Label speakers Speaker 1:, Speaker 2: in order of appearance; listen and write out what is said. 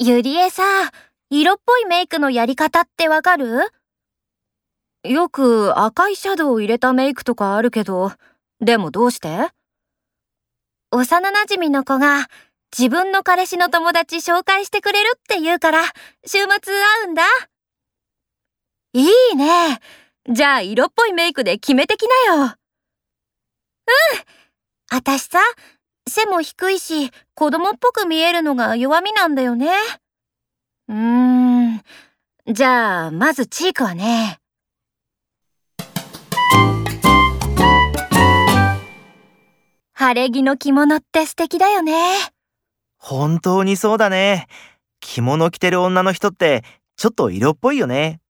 Speaker 1: ゆりえさ、色っぽいメイクのやり方ってわかる？
Speaker 2: よく赤いシャドウを入れたメイクとかあるけど、でもどうして？
Speaker 1: 幼馴染の子が自分の彼氏の友達紹介してくれるって言うから、週末会うんだ。
Speaker 2: いいね。じゃあ色っぽいメイクで決めてきなよ。うん。
Speaker 1: あたしさ、背も低いし、子供っぽく見えるのが弱みなんだよね。
Speaker 2: うーん。じゃあ、まずチークはね。
Speaker 1: 晴れ着の着物って素敵だよね。
Speaker 3: 本当にそうだね。着物着てる女の人ってちょっと色っぽいよね。